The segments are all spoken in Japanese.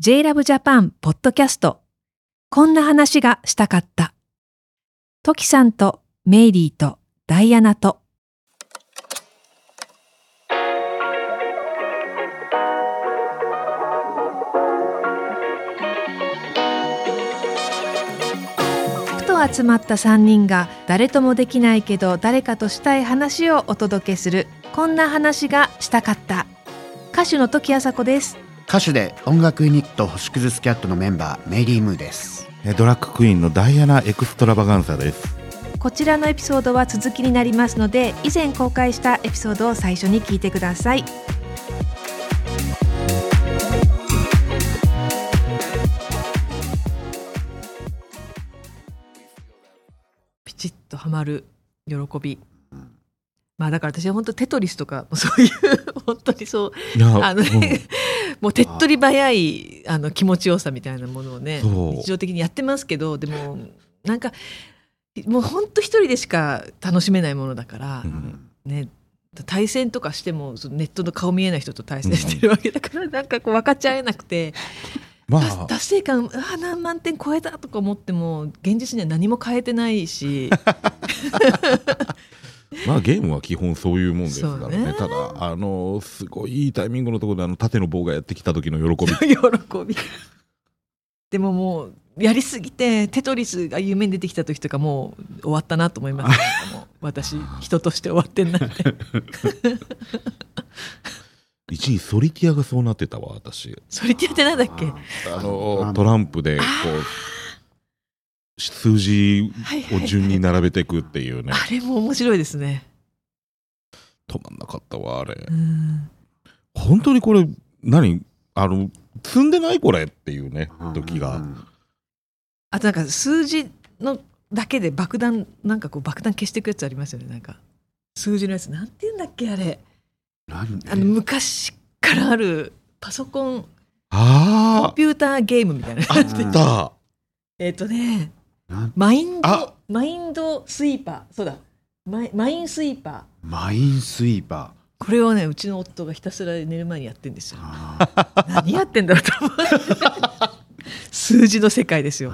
JLove Japan ポッドキャスト。こんな話がしたかった。トキさんとメイリーとダイアナと。ふと集まった3人が誰ともできないけど誰かとしたい話をお届けするこんな話がしたかった。歌手の時あさこです。歌手で音楽ユニット星屑スキャットのメンバーメイリー・ムーです。えドラッグクイーンのダイアナ・エクストラバガンサです。こちらのエピソードは続きになりますので以前公開したエピソードを最初に聞いてください。ピチッとはまる喜び。まあだから私は本当テトリスとかそういう本当にそういやあのね、もう手っ取り早いあの気持ちよさみたいなものをね日常的にやってますけどでもなんかもう本当一人でしか楽しめないものだからう、ん。ね対戦とかしてもそのネットの顔見えない人と対戦してるわけだから、なんかこう分かっちゃえなくて、ま達あ達成感あー何万点超えたとか思っても現実には何も変えてないし まあゲームは基本そういうもんですからね。ね。ただあのすごいいいタイミングのところであの縦の棒がやってきた時の喜び。喜び。でももうやりすぎてテトリスが夢に出てきた時とかもう終わったなと思います。もう私人として終わってんなって。一時ソリティアがそうなってたわ私。それってやってなんだっけ？あのトランプでこう数字はいはいはいを順に並べていくっていうね。あれも面白いですね。止まんなかったわあれ。うん。本当にこれ何？あの積んでないこれっていうね時が。あとなんか数字のだけで爆弾なんかこう爆弾消していくやつありますよねなんか。数字のやつなんて言うんだっけあれ。何？あの昔からあるパソコンコンあピューターゲームみたいなああった。えっとねマインあ。ドマインドスイーパー。そうだ。マイマインスイーパー。マインスイーパこれをねうちの夫がひたすら寝る前にやってんですよ。何やってんだろうと思って。数字の世界ですよ。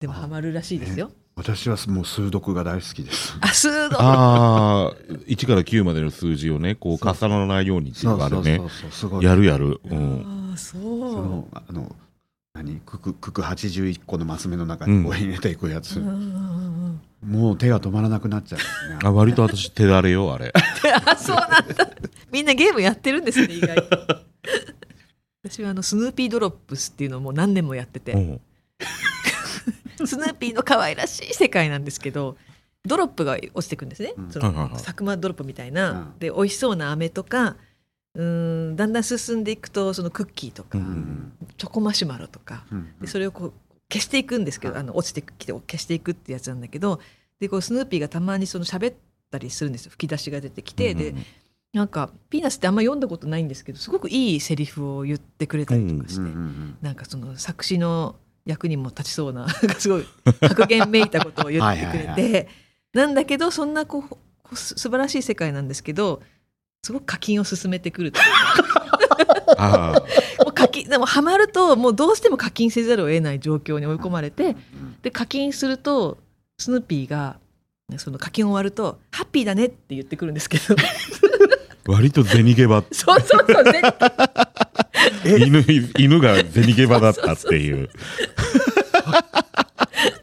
でもハマるらしいですよ、私はもう数読が大好きです。あ数度ああ1から9までの数字をねこう重ならないようにっていうのがあるね。そうそうすごい。やるやる、うん、ああそう。そのあの何九九九九八十一個のマス目の中にこう入れていくやつ、うんもう手が止まらなくなっちゃうんですね。あ割と私手だれよあれ。あそうなんだ。みんなゲームやってるんですね意外と 私はあのスヌーピードロップスっていうのをもう何年もやってて、う。ん スヌーピーの可愛らしい世界なんですけどドロップが落ちてくんですね、うん。そはいはいはい。のサクマドロップみたいな、うん。で美味しそうな飴とかうーんだんだん進んでいくとそのクッキーとか、ううんん。チョコマシュマロとかうんでそれをこう消していくんですけど、うんあの落ちてきて消していくってやつなんだけどでこうスヌーピーがたまにその喋ったりするんですよ。吹き出しが出てきて、でなんかピーナスってあんま読んだことないんですけどすごくいいセリフを言ってくれたりとかして、なんかその作詞の役にも立ちそうなすごい格言めいたことを言ってくれてはいはいなんだけどそんなこう素晴らしい世界なんですけどすごく課金を進めてくるという。もう課金でもハマるともうどうしても課金せざるを得ない状況に追い込まれてうんで課金するとスヌーピーがその課金終わると「ハッピーだね」って言ってくるんですけど。ー割と銭ゲバ。そうそうそう 犬犬が銭ゲバだったっていう。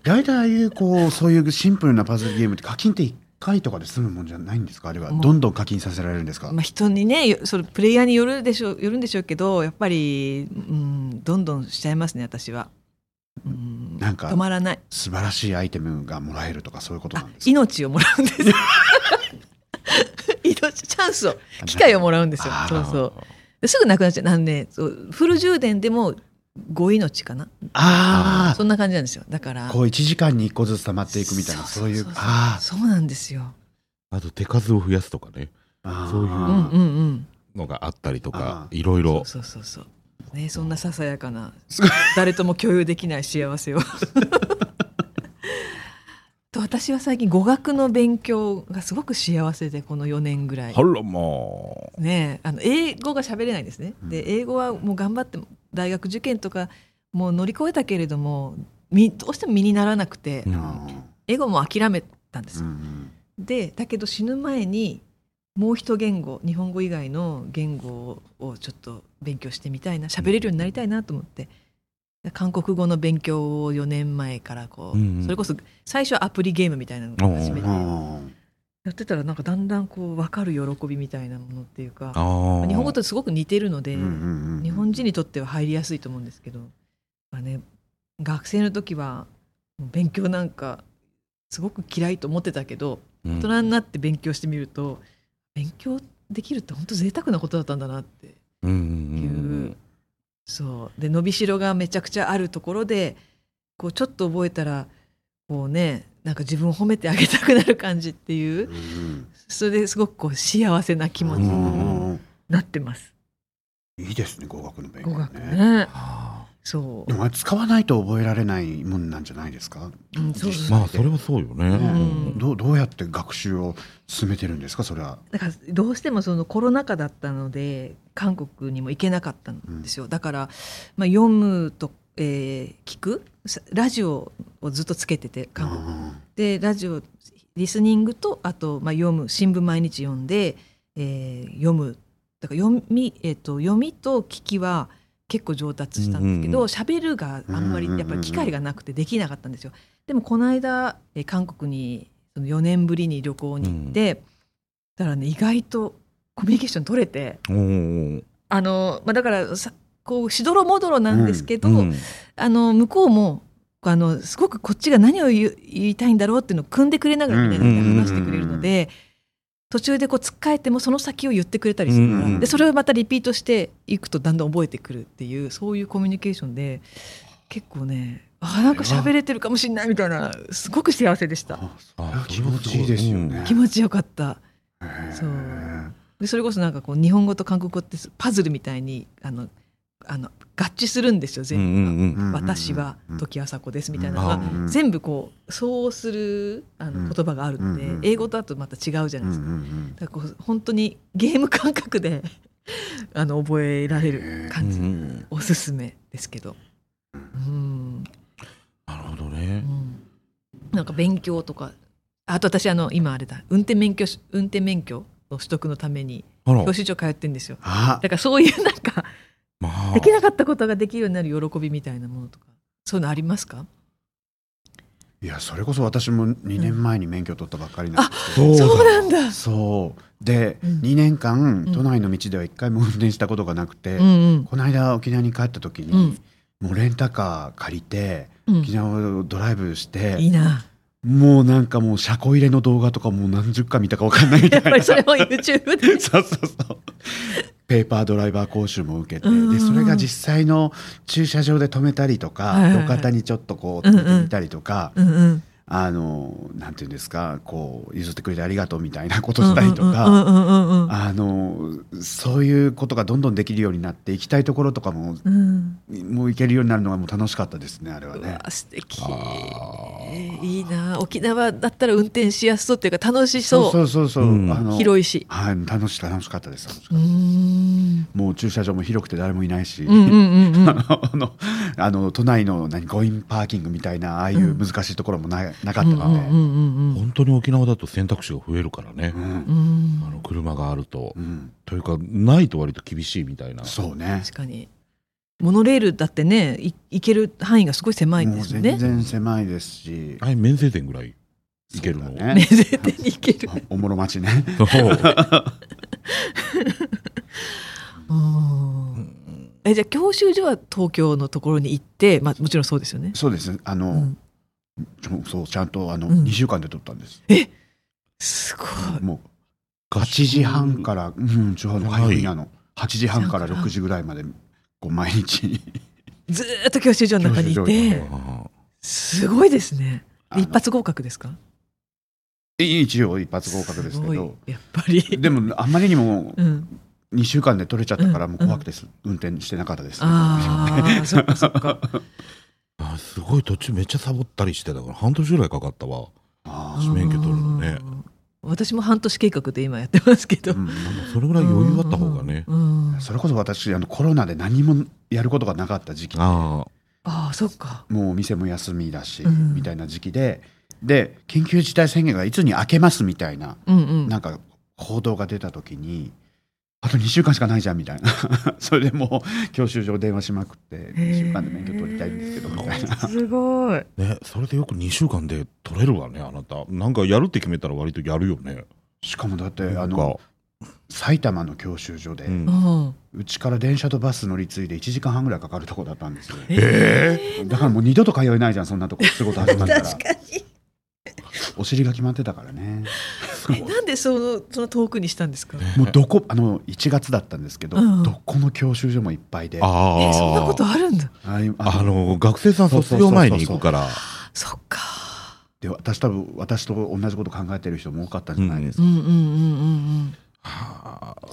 大体ああいうこうそういうシンプルなパズルゲームって課金って1回とかで済むもんじゃないんですか？あれはどんどん課金させられるんですか、まあ、人にねよそれプレイヤーによるでしょうよるんでしょうけどやっぱり、うん、どんどんしちゃいますね私は、うん、なんか止まらない。素晴らしいアイテムがもらえるとかそういうことなあんですか？命をもらうんです。命チャンスを機会をもらうんですよ。あそうそう。ですぐなくなっちゃう。なんでそうフル充電でも5命かな？あそんな感じなんですよ。だから。あこう1時間に1個ずつ溜まっていくみたいなそういうあそうなんですよ。あと手数を増やすとかね。あそういううんうんうんのがあったりとかいろいろ。そうそうそうねそんなささやかな誰とも共有できない幸せを。と私は最近語学の勉強がすごく幸せでこの4年ぐらい。あらまあ。ねえあの英語が喋れないんですね。で英語はもう頑張っても大学受験とかもう乗り越えたけれどもみどうしても身にならなくて、うん。あ英語も諦めたんですよ。ーうん。でだけど死ぬ前にもう一言語日本語以外の言語をちょっと勉強してみたいな喋れるようになりたいなと思って韓国語の勉強を4年前からこう、うんうん。それこそ最初はアプリゲームみたいなのを始めてうんやあってたらなんかだんだんこう分かる喜びみたいなものっていうか日本語とすごく似てるので、ーうんうんうん日本人にとっては入りやすいと思うんですけど、まあね、学生の時は勉強なんかすごく嫌いと思ってたけどうん。大人になって勉強してみると勉強できるって本当贅沢なことだったんだなって。うんうんいう、うん。そう。で伸びしろがめちゃくちゃあるところでこうちょっと覚えたらこうねなんか自分を褒めてあげたくなる感じっていううんそれですごくこう幸せな気持ちうんにうんうん。なってます。いいですね語学の勉強語学ね。そう。でも使わないと覚えられないもんなんじゃないですか、うんそうまあそれはそうよね。うん。どうどうやって学習を進めてるんですかそれは？だからどうしてもそのコロナ禍だったので韓国にも行けなかったんですよ、だから、まあ、読むと、えー聞く？さラジオをずっとつけてて韓国。でラジオリスニングとあと、まあ、読む新聞毎日読んで、えー読む。だから読み,、えー、と読みと聞きは結構上達したんですけどうんうん喋、るがあんまりうんうんうんやっぱり機会がなくてできなかったんですよ。でもこの間、えー韓国にその4年ぶりに旅行に行って、だからね意外とコミュニケーション取れてあの、まあ、だからさこうしどろもどろなんですけど、うんあの向こうもあのすごくこっちが何を言いたいんだろうっていうのを組んでくれながらみたいな話してくれるので、途中でこうつっかえてもその先を言ってくれたりするから、うんうん。でそれをまたリピートしていくとだんだん覚えてくるっていうそういうコミュニケーションで結構ねあなんか喋れてるかもしれないみたいなすごく幸せでした。気持ちいいですよね。気持ちよかった。そう。でそれこそなんかこう日本語と韓国語ってパズルみたいにあのあの合致するんですよ全部が。私は時あさこですみたいなのがうんうん全部こうそうするあうんの言葉があるので、うん英語とあとまた違うじゃうなんいですか。うんだからこう本当にゲーム感覚で あの覚えられる感じ、うんおすすめですけど、うん。なるほどうね。ん、なんか勉強とかあと私あの今あれだ運転免許し運転免許の取得のために教習所通ってんですよ。あ。だからそういうなんかまあ。できなかったことができるようになる喜びみたいなものとかそういうのありますか？いやそれこそ私も2年前に免許取ったばっかりなんですけど、そうだ。そうなんだ。そう。で、うん。2年間うん。都内の道では一回も運転したことがなくて、うんうん。この間沖縄に帰った時に、うん。もうレンタカー借りてうん。沖縄をドライブして、いいな。もうなんかもう車庫入れの動画とかもう何十回見たか分かんないみたいな。やっぱりそれも YouTube で。そうそうそうペーパードライバー講習も受けて、でそれが実際の駐車場で止めたりとか、路肩にちょっとこう止めてみたりとか、あのなんていうんですかこう譲ってくれてありがとうみたいなことしたりとか、あのそういうことがどんどんできるようになって行きたいところとかもうん。もう行けるようになるのがもう楽しかったですねあれはうね。わ素敵あいいな。沖縄だったら運転しやすそうっていうか楽しそう。そうそうそう、う。ん。あの広いし。はい楽しか楽しかったです。もう駐車場も広くて誰もいないし、あの都内の何コインパーキングみたいなああいう難しいところもな,、なかったので、本当に沖縄だと選択肢が増えるからね。う。ん。うん。あの車があると。う。ん。というかないと割と厳しいみたいな。そうね。確かにモノレールだってねい行ける範囲がすごい狭いんですよね。全然狭いですし、あれ免税店ぐらい行けるの？ね。ね絶対に行ける。おもろ町ね。そううんえじゃあ教習所は東京のところに行ってまあもちろんそうですよね。そうです。あの、うん。そうちゃんとあの、うん。2週間で撮ったんです。すごい。もう8時半からうんちょうどはい。早い。の8時半から6時ぐらいまでこう毎日。ずーっと教習所の中にいてあすごいですね。一発合格ですか？一応一発合格ですけど。やっぱり。でもあんまりにもうん。2週間で取れちゃったからうん。もう怖くてす運転してなかったです、ああそっかそっか。あすごい途中めっちゃサボったりしてたから半年ぐらいかかったわ。あ免許取るのね。うん私も半年計画で今やってますけど、うんそれぐらい余裕あった方がね。うんうん。それこそ私あのコロナで何もやることがなかった時期で。あ。ああそっか。もうお店も休みだし、うん。みたいな時期で。で緊急事態宣言がいつに明けますみたいなうんうん。なんか報道が出た時にあと2週間しかないじゃんみたいな。それでもう教習所電話しまくって2週間で免許取りたいんですけどみたいな。すごい。あ。ね、それでよく2週間で取れるわね、あなた。なんかやるって決めたら割とやるよね。しかもだってあの埼玉の教習所で、ううん。うんちから電車とバス乗り継いで1時間半ぐらいかかるとこだったんですよ。えだからもう二度と通えないじゃんそんなとこ仕事始まったら。確かに。お尻が決まってたからねえなんでそのその遠くにしたんですか？もうどこあの1月だったんですけど、うん。どこの教習所もいっぱいで。あえそんなことあ。あるんだ。あの、学生さん卒業前に行くから。そっか。で私多分私と同じこと考えてる人も多かったんじゃないですか、うんうんうんうん。はあ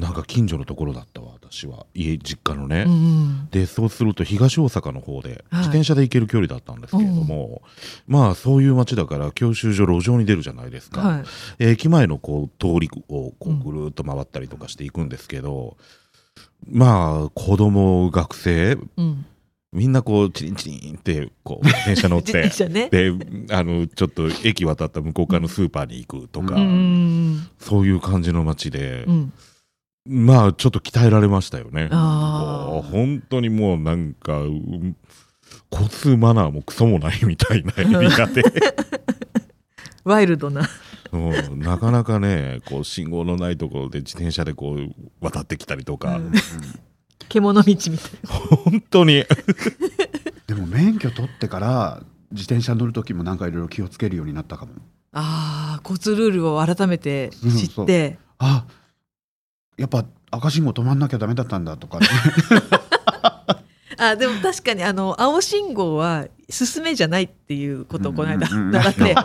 なんか近所のところだったわ、私は。家、実家のね。うんうん。でそうすると東大阪の方ではい。自転車で行ける距離だったんですけれども、まあそういう街だから教習所路上に出るじゃないですか、はい。駅前のこう通りをこうぐるーっと回ったりとかしていくんですけど、まあ子供学生うん。みんなこうチリンチリンってこう 自転車乗っ自てね。であのちょっと駅渡った向こう側のスーパーに行くとか、うんうん。そういう感じの街で、うんまあちょっと鍛えられましたよね。本当にもうなんか、うん交通マナーもクソもないみたいなエリアで、ワイルドな。うんなかなかね、こう信号のないところで自転車でこう渡ってきたりとか、うん。獣道みたい本当に、でも免許取ってから自転車乗る時もなんかいろいろ気をつけるようになったかも。ああ交通ルールを改めて知って、あやっぱ赤信号止まんなきゃダメだったんだとか、ね、あでも確かにあの青信号は進めじゃないっていうことをこの間うんうんうん習って、え違うの？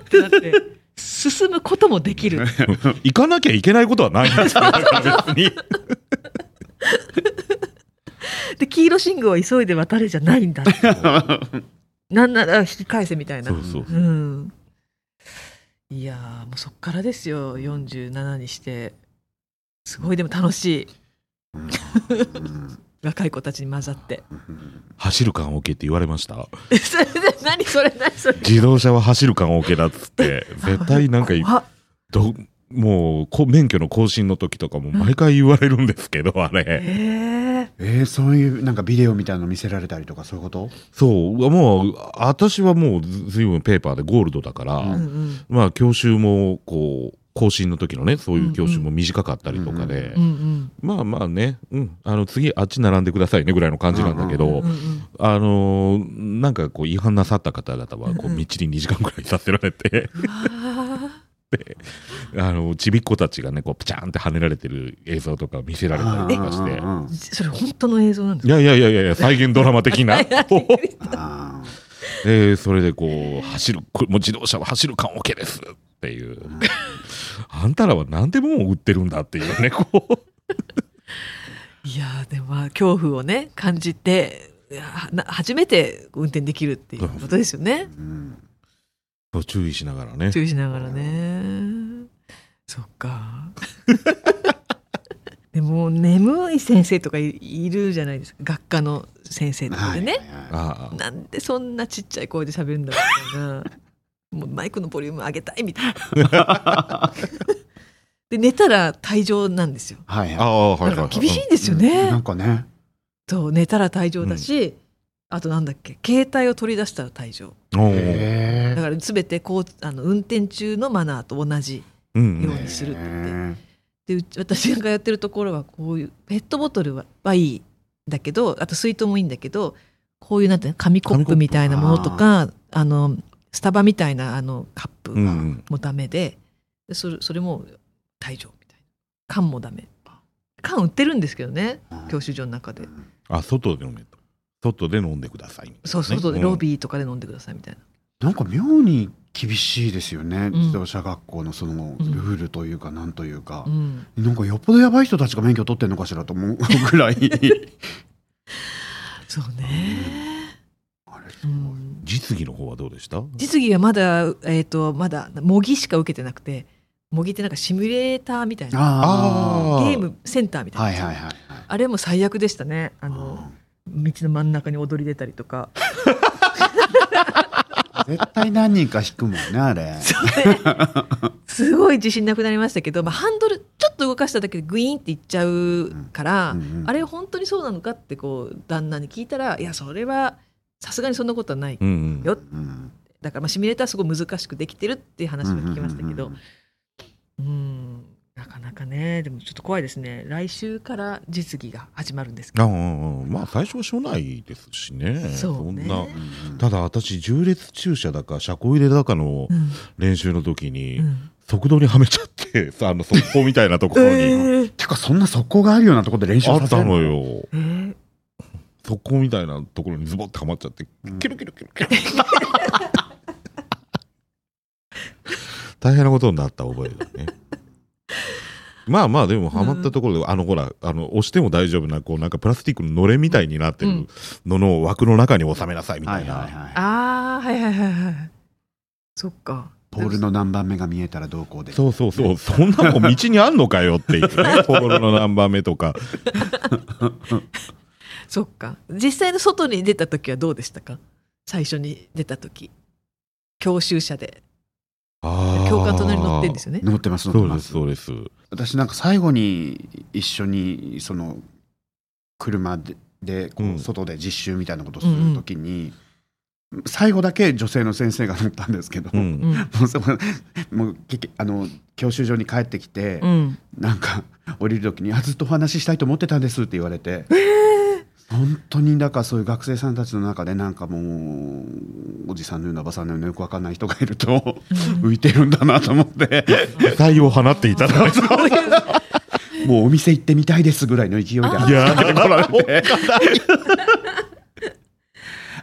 ってなって。進むこともできる。行かなきゃいけないことはないんですよ。で黄色信号は急いで渡れじゃないんだなんなら引き返せみたいな。そうそうう。ん。いやーもうそっからですよ。47にしてすごいでも楽しい。うん。若い子たちに混ざって。走る感 OK って言われました？それで何それ何それ。自動車は走る感 OK だっつって、絶対なんかどもうこ免許の更新の時とかも毎回言われるんですけど、あれ。ええー、そういうなんかビデオみたいなの見せられたりとかそういうこと？そう、もう、私はもうずずいぶんペーパーでゴールドだから、ーうんうん。まあ、教習も、こう、更新の時のね、そういう教習も短かったりとかで、うんうんまあまあね、うん、あの、次あっち並んでくださいねぐらいの感じなんだけど、うんうんあのーなんかこう、違反なさった方々は、こう、うん。みっちり2時間ぐらいさせられて、うわあの、ちびっ子たちがね、こう、プチャーンって跳ねられてる映像とか見せられたりとかして、それ本当の映像なんですか？いやいやいやいや再現ドラマ的な。あえーそれでこう走るこれもう自動車は走る感 OK ですっていう、あんたらは何でも売ってるんだっていうねこう。いやーでもまあ恐怖をね感じて初めて運転できるっていうことですよね。ーうん。そう注意しながらね。注意しながらね。そっか。でも眠い先生とかいいるじゃないですか。学科の先生とかでね、はいはいはい。ああ。なんでそんなちっちゃい声で喋るんだろうみたいなもうマイクのボリューム上げたいみたいな。で寝たら退場なんですよ。あはいはあはい厳しいんですいよね、なんかね。そう寝たら退場だし、あとなんだっけ携帯を取り出したら退場。だから全てこうあの運転中のマナーと同じうんうんようにするって。言ってえで私がやってるところはこういうペットボトルははいいんだけどあと水筒もいいんだけどこういうなんて紙コップみたいなものとかあのスタバみたいなあのカップうんうん。もダメででそれそれも退場みたいな。缶もダメ。缶売ってるんですけどねー教習所の中で。あ外で飲めと。外で飲んでくださいね、そうそうそうでんロビーとかで飲んでくださいみたいな。なんか妙に厳しいですよね、ん。自動車学校のそのうん。ルールというかなんというか。う、ん。なんかよっぽどやばい人たちが免許取ってんのかしらと思うぐらい。そうね実技の方はどうでした？実技はまだ、えっ、と、まだ模擬しか受けてなくて、模擬ってなんかシミュレーターみたいな、ああー。ゲームセンターみたいな。はいはいはいはい。あれも最悪でしたね。あの、道の真ん中に踊り出たりとか。絶対何人か引くもんねあれ。すごい自信なくなりましたけど、まあ、ハンドルちょっと動かしただけでグイーンっていっちゃうから、うんうん。あれ本当にそうなのかってこう旦那に聞いたらいやそれはさすがにそんなことはないうんうん。よ。うんだからまあシミュレーターすごい難しくできてるっていう話は聞きましたけど。うんうんなかなかね。でもちょっと怖いですね。来週から実技が始まるんですけど。あうんうんまあ最初はしょうないですしね。そうね。ただ私重列駐車だか車庫入れだかのうん。練習の時にうん。速度にはめちゃってさあの速攻みたいなところに。えー。てかそんな速攻があるようなところで練習あったさせるのよ。えー速攻みたいなところにズボッてはまっちゃってうん。キルキルキルキル。大変なことになった覚えがね。まあまあでもはまったところで、あのほらあの押しても大丈夫なこうなんかプラスチックののれみたいになってるのの枠の中に収めなさいみたいな、ああはいはいはいはい。そっか。ポールの何番目が見えたらどうこうで。そうそうそう、そんなもん道にあんのかよっていうね、ポールの何番目とか。そっか。実際の外に出た時はどうでしたか？最初に出た時。教習車で。教官隣に乗ってんですよね。乗ってます乗ってまそうですす、そうです。私なんか最後に一緒にその車でで外で実習みたいなことをするときに、最後だけ女性の先生が乗ったんですけど、ううん。んもうそこもう結局あの教習所に帰ってきて、うん。なんか降りるときにあ「ずっとお話ししたいと思ってたんです」って言われて、本当にだからそういう学生さんたちの中でなんかもうおじさんのようなおばさんのようなよくわかんない人がいると浮いてるんだなと思って。期待を放っていただいて。もうお店行ってみたいですぐらいの勢いでいや。ー、来られて。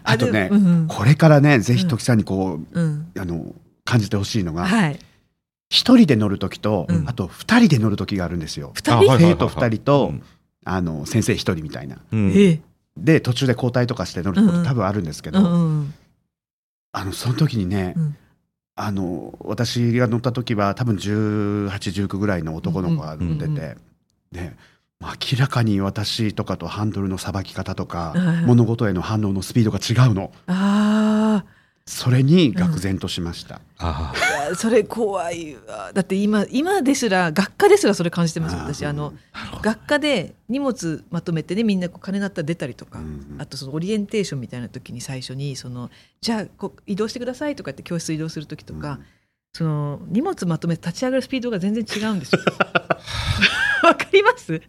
あとねうん。これからねぜひ時さんにこう、うん。あの感じてほしいのがはい。一人で乗る時と、うん。あと二人で乗る時があるんですよ。二人、生徒二人とうんあの先生一人みたいな。うん。ええ。で途中で交代とかして乗ること多分あるんですけど、うんうん。あのその時にね、うん。あの私が乗った時は多分1819ぐらいの男の子が乗ってて、うんうんで明らかに私とかとハンドルのさばき方とか、うん物事への反応のスピードが違うの。あそれに愕然としました、ああ。いやそれ怖いわ。だって今今ですら学科ですらそれ感じてます私。あの学科で荷物まとめてねみんなこう金なったら出たりとか、うんあとそのオリエンテーションみたいな時に最初にそのじゃあこう移動してくださいとかって教室移動する時とか、うん。その荷物まとめて立ち上がるスピードが全然違うんですよ。わかります？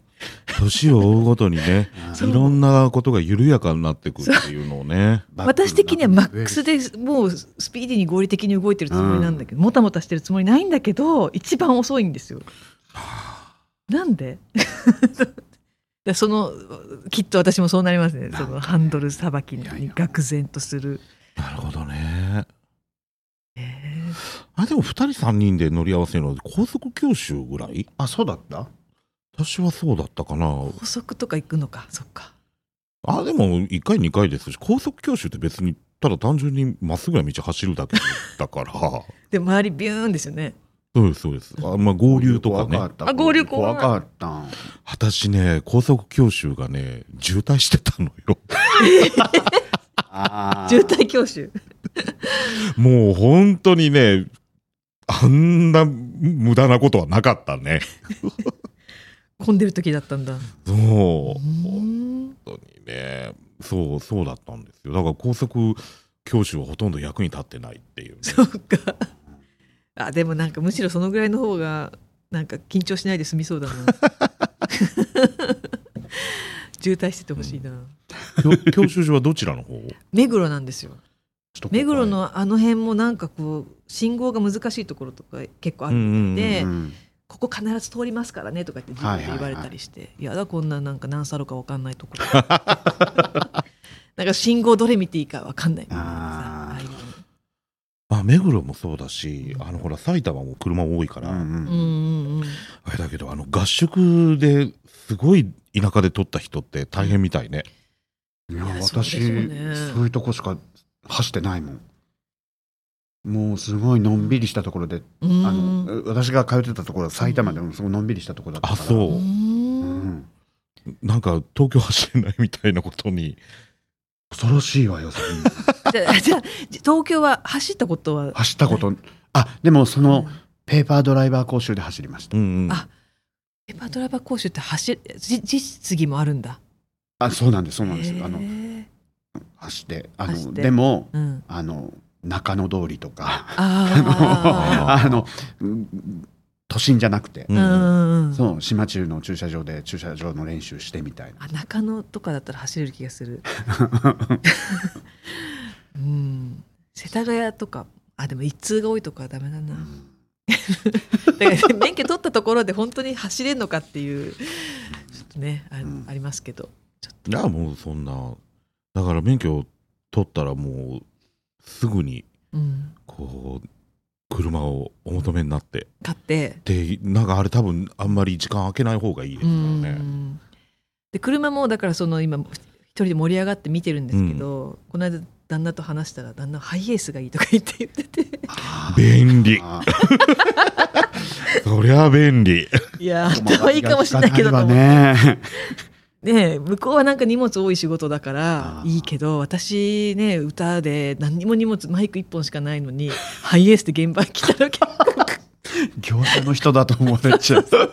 年を追うごとにね、いろんなことが緩やかになってくっていうのをね。私的にはマックスでもうスピーディーに合理的に動いてるつもりなんだけど、もたもたしてるつもりないんだけど一番遅いんですよ。なんで？でそのきっと私もそうなりますね。そのハンドルさばきに愕然とする。なるほどね。えあ、でも二人三人で乗り合わせるのは高速教習ぐらい？あそうだった私はそうだったかな。ー高速とか行くのかそっか。あ、でも1回2回ですし、高速教習って別に、ただ単純にまっすぐな道走るだけだから。で周りビューンですよね。そうです、そうです。あまあ、合流とかね。怖かったあ合流怖かった私ね、高速教習がね、渋滞してたのよ。渋滞教習。もう本当にね、あんな無駄なことはなかったね。混んでる時だったんだ。そう。う本ん当にね。そう、そうだったんですよ。だから高速教習はほとんど役に立ってないっていうね、そうか。あでもなんかむしろそのぐらいの方がなんか緊張しないで済みそうだな。渋滞しててほしいな。教教習所はどちらの方？目黒なんですよ。目黒のあの辺もなんかこう信号が難しいところとか結構あるんで、うんここ必ず通りますからねとかって自分で言われたりして、いやだこんななんか何サロか分かんないとこ。ろ なんか信号どれ見ていいか分かんないみたいなさあまあ、目黒もそうだし、あのほら、埼玉も車多いから、あれだけど、あの合宿ですごい田舎で撮った人って大変みたいね。いやいやそうね。そういうとこしか走ってないもんもうすごいのんびりしたところで、うあんの私が通ってたところは埼玉でもすごいのんびりしたところだったから。あそう。ううん。んなんか東京走れないみたいなことに。恐ろしいわよ じゃあじゃあ東京は走ったことは？走ったこと。あでもそのペーパードライバー講習で走りました。うんうん。あペーパードライバー講習って走るじ実技もあるんだ。あそうなんですそうなんです。あの走ってあのでもうん、あの中野通りとか あ あのうん都心じゃなくて、うんそう島中の駐車場で駐車場の練習してみたいな。あ中野とかだったら走れる気がする。うん。世田谷とかあでも一通が多いとこはダメだな。だから免許取ったところで本当に走れるのかっていうちょっとねあ,、うん。ありますけど。いやもうそんな。だから免許を取ったらもうすぐにうん。こう車をお求めになって。買って。でなんかあれ多分あんまり時間空けない方がいいですうよね。ん。で車もだからその今一人で盛り上がって見てるんですけど、この間旦那と話したら旦那はハイエースがいいとか言って言ってて。便利。あ そりゃ便利。いやあったはいいかもしれないけどねねえ向こうはなんか荷物多い仕事だからいいけど私ね歌で何にも荷物マイク1本しかないのに ハイエースで現場に来たら結構 業者の人だと思われちゃう。ほら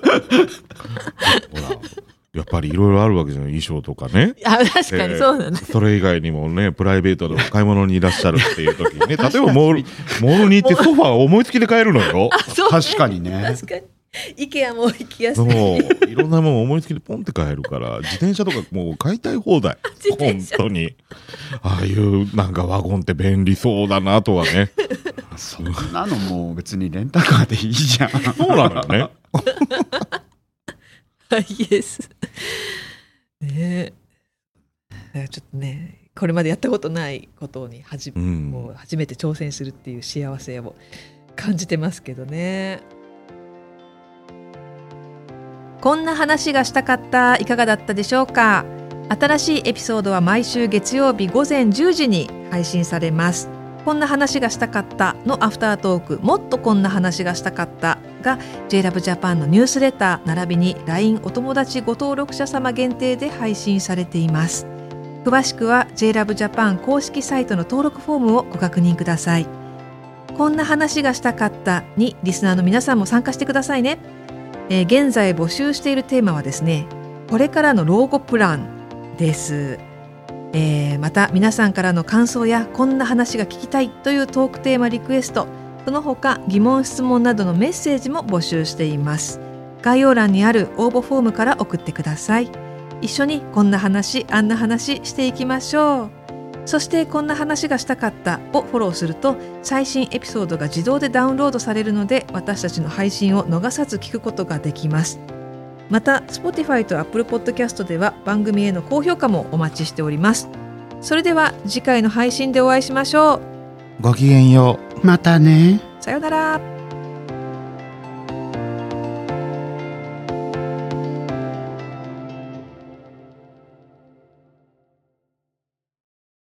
やっぱりいろいろあるわけじゃない衣装とかね。あ確かにそうなんです、それ以外にもね、プライベートで買い物にいらっしゃるっていう時にね、例えばモール、モールに行ってソファー思いつきで買えるのよ。確かにね。確かに IKEA も行きやすそういいろんなもん思いつきでポンって買えるから、自転車とかもう買いたい放題。本当に。ああいうなんかワゴンって便利そうだなとはね。そんなのもう別にレンタカーでいいじゃんそうなのよね。ハイエースねえだからちょっとねこれまでやったことないことにはじ、うんもう初めて挑戦するっていう幸せを感じてますけどねこんな話がしたかった。いかがだったでしょうか？新しいエピソードは毎週月曜日午前10時に配信されます。こんな話がしたかったのアフタートーク。もっとこんな話がしたかったが JLove Japan のニュースレター並びに LINE お友達ご登録者様限定で配信されています。詳しくは JLove Japan 公式サイトの登録フォームをご確認ください。こんな話がしたかったにリスナーの皆さんも参加してくださいね、えー現在募集しているテーマはですねこれからの老後プランです、えーまた皆さんからの感想やこんな話が聞きたいというトークテーマリクエストその他疑問質問などのメッセージも募集しています。概要欄にある応募フォームから送ってください。一緒にこんな話あんな話していきましょう。そしてこんな話がしたかったをフォローすると最新エピソードが自動でダウンロードされるので私たちの配信を逃さず聞くことができます。また Spotify と Apple Podcast では番組への高評価もお待ちしております。それでは次回の配信でお会いしましょう。ごきげんよう。またね。さようなら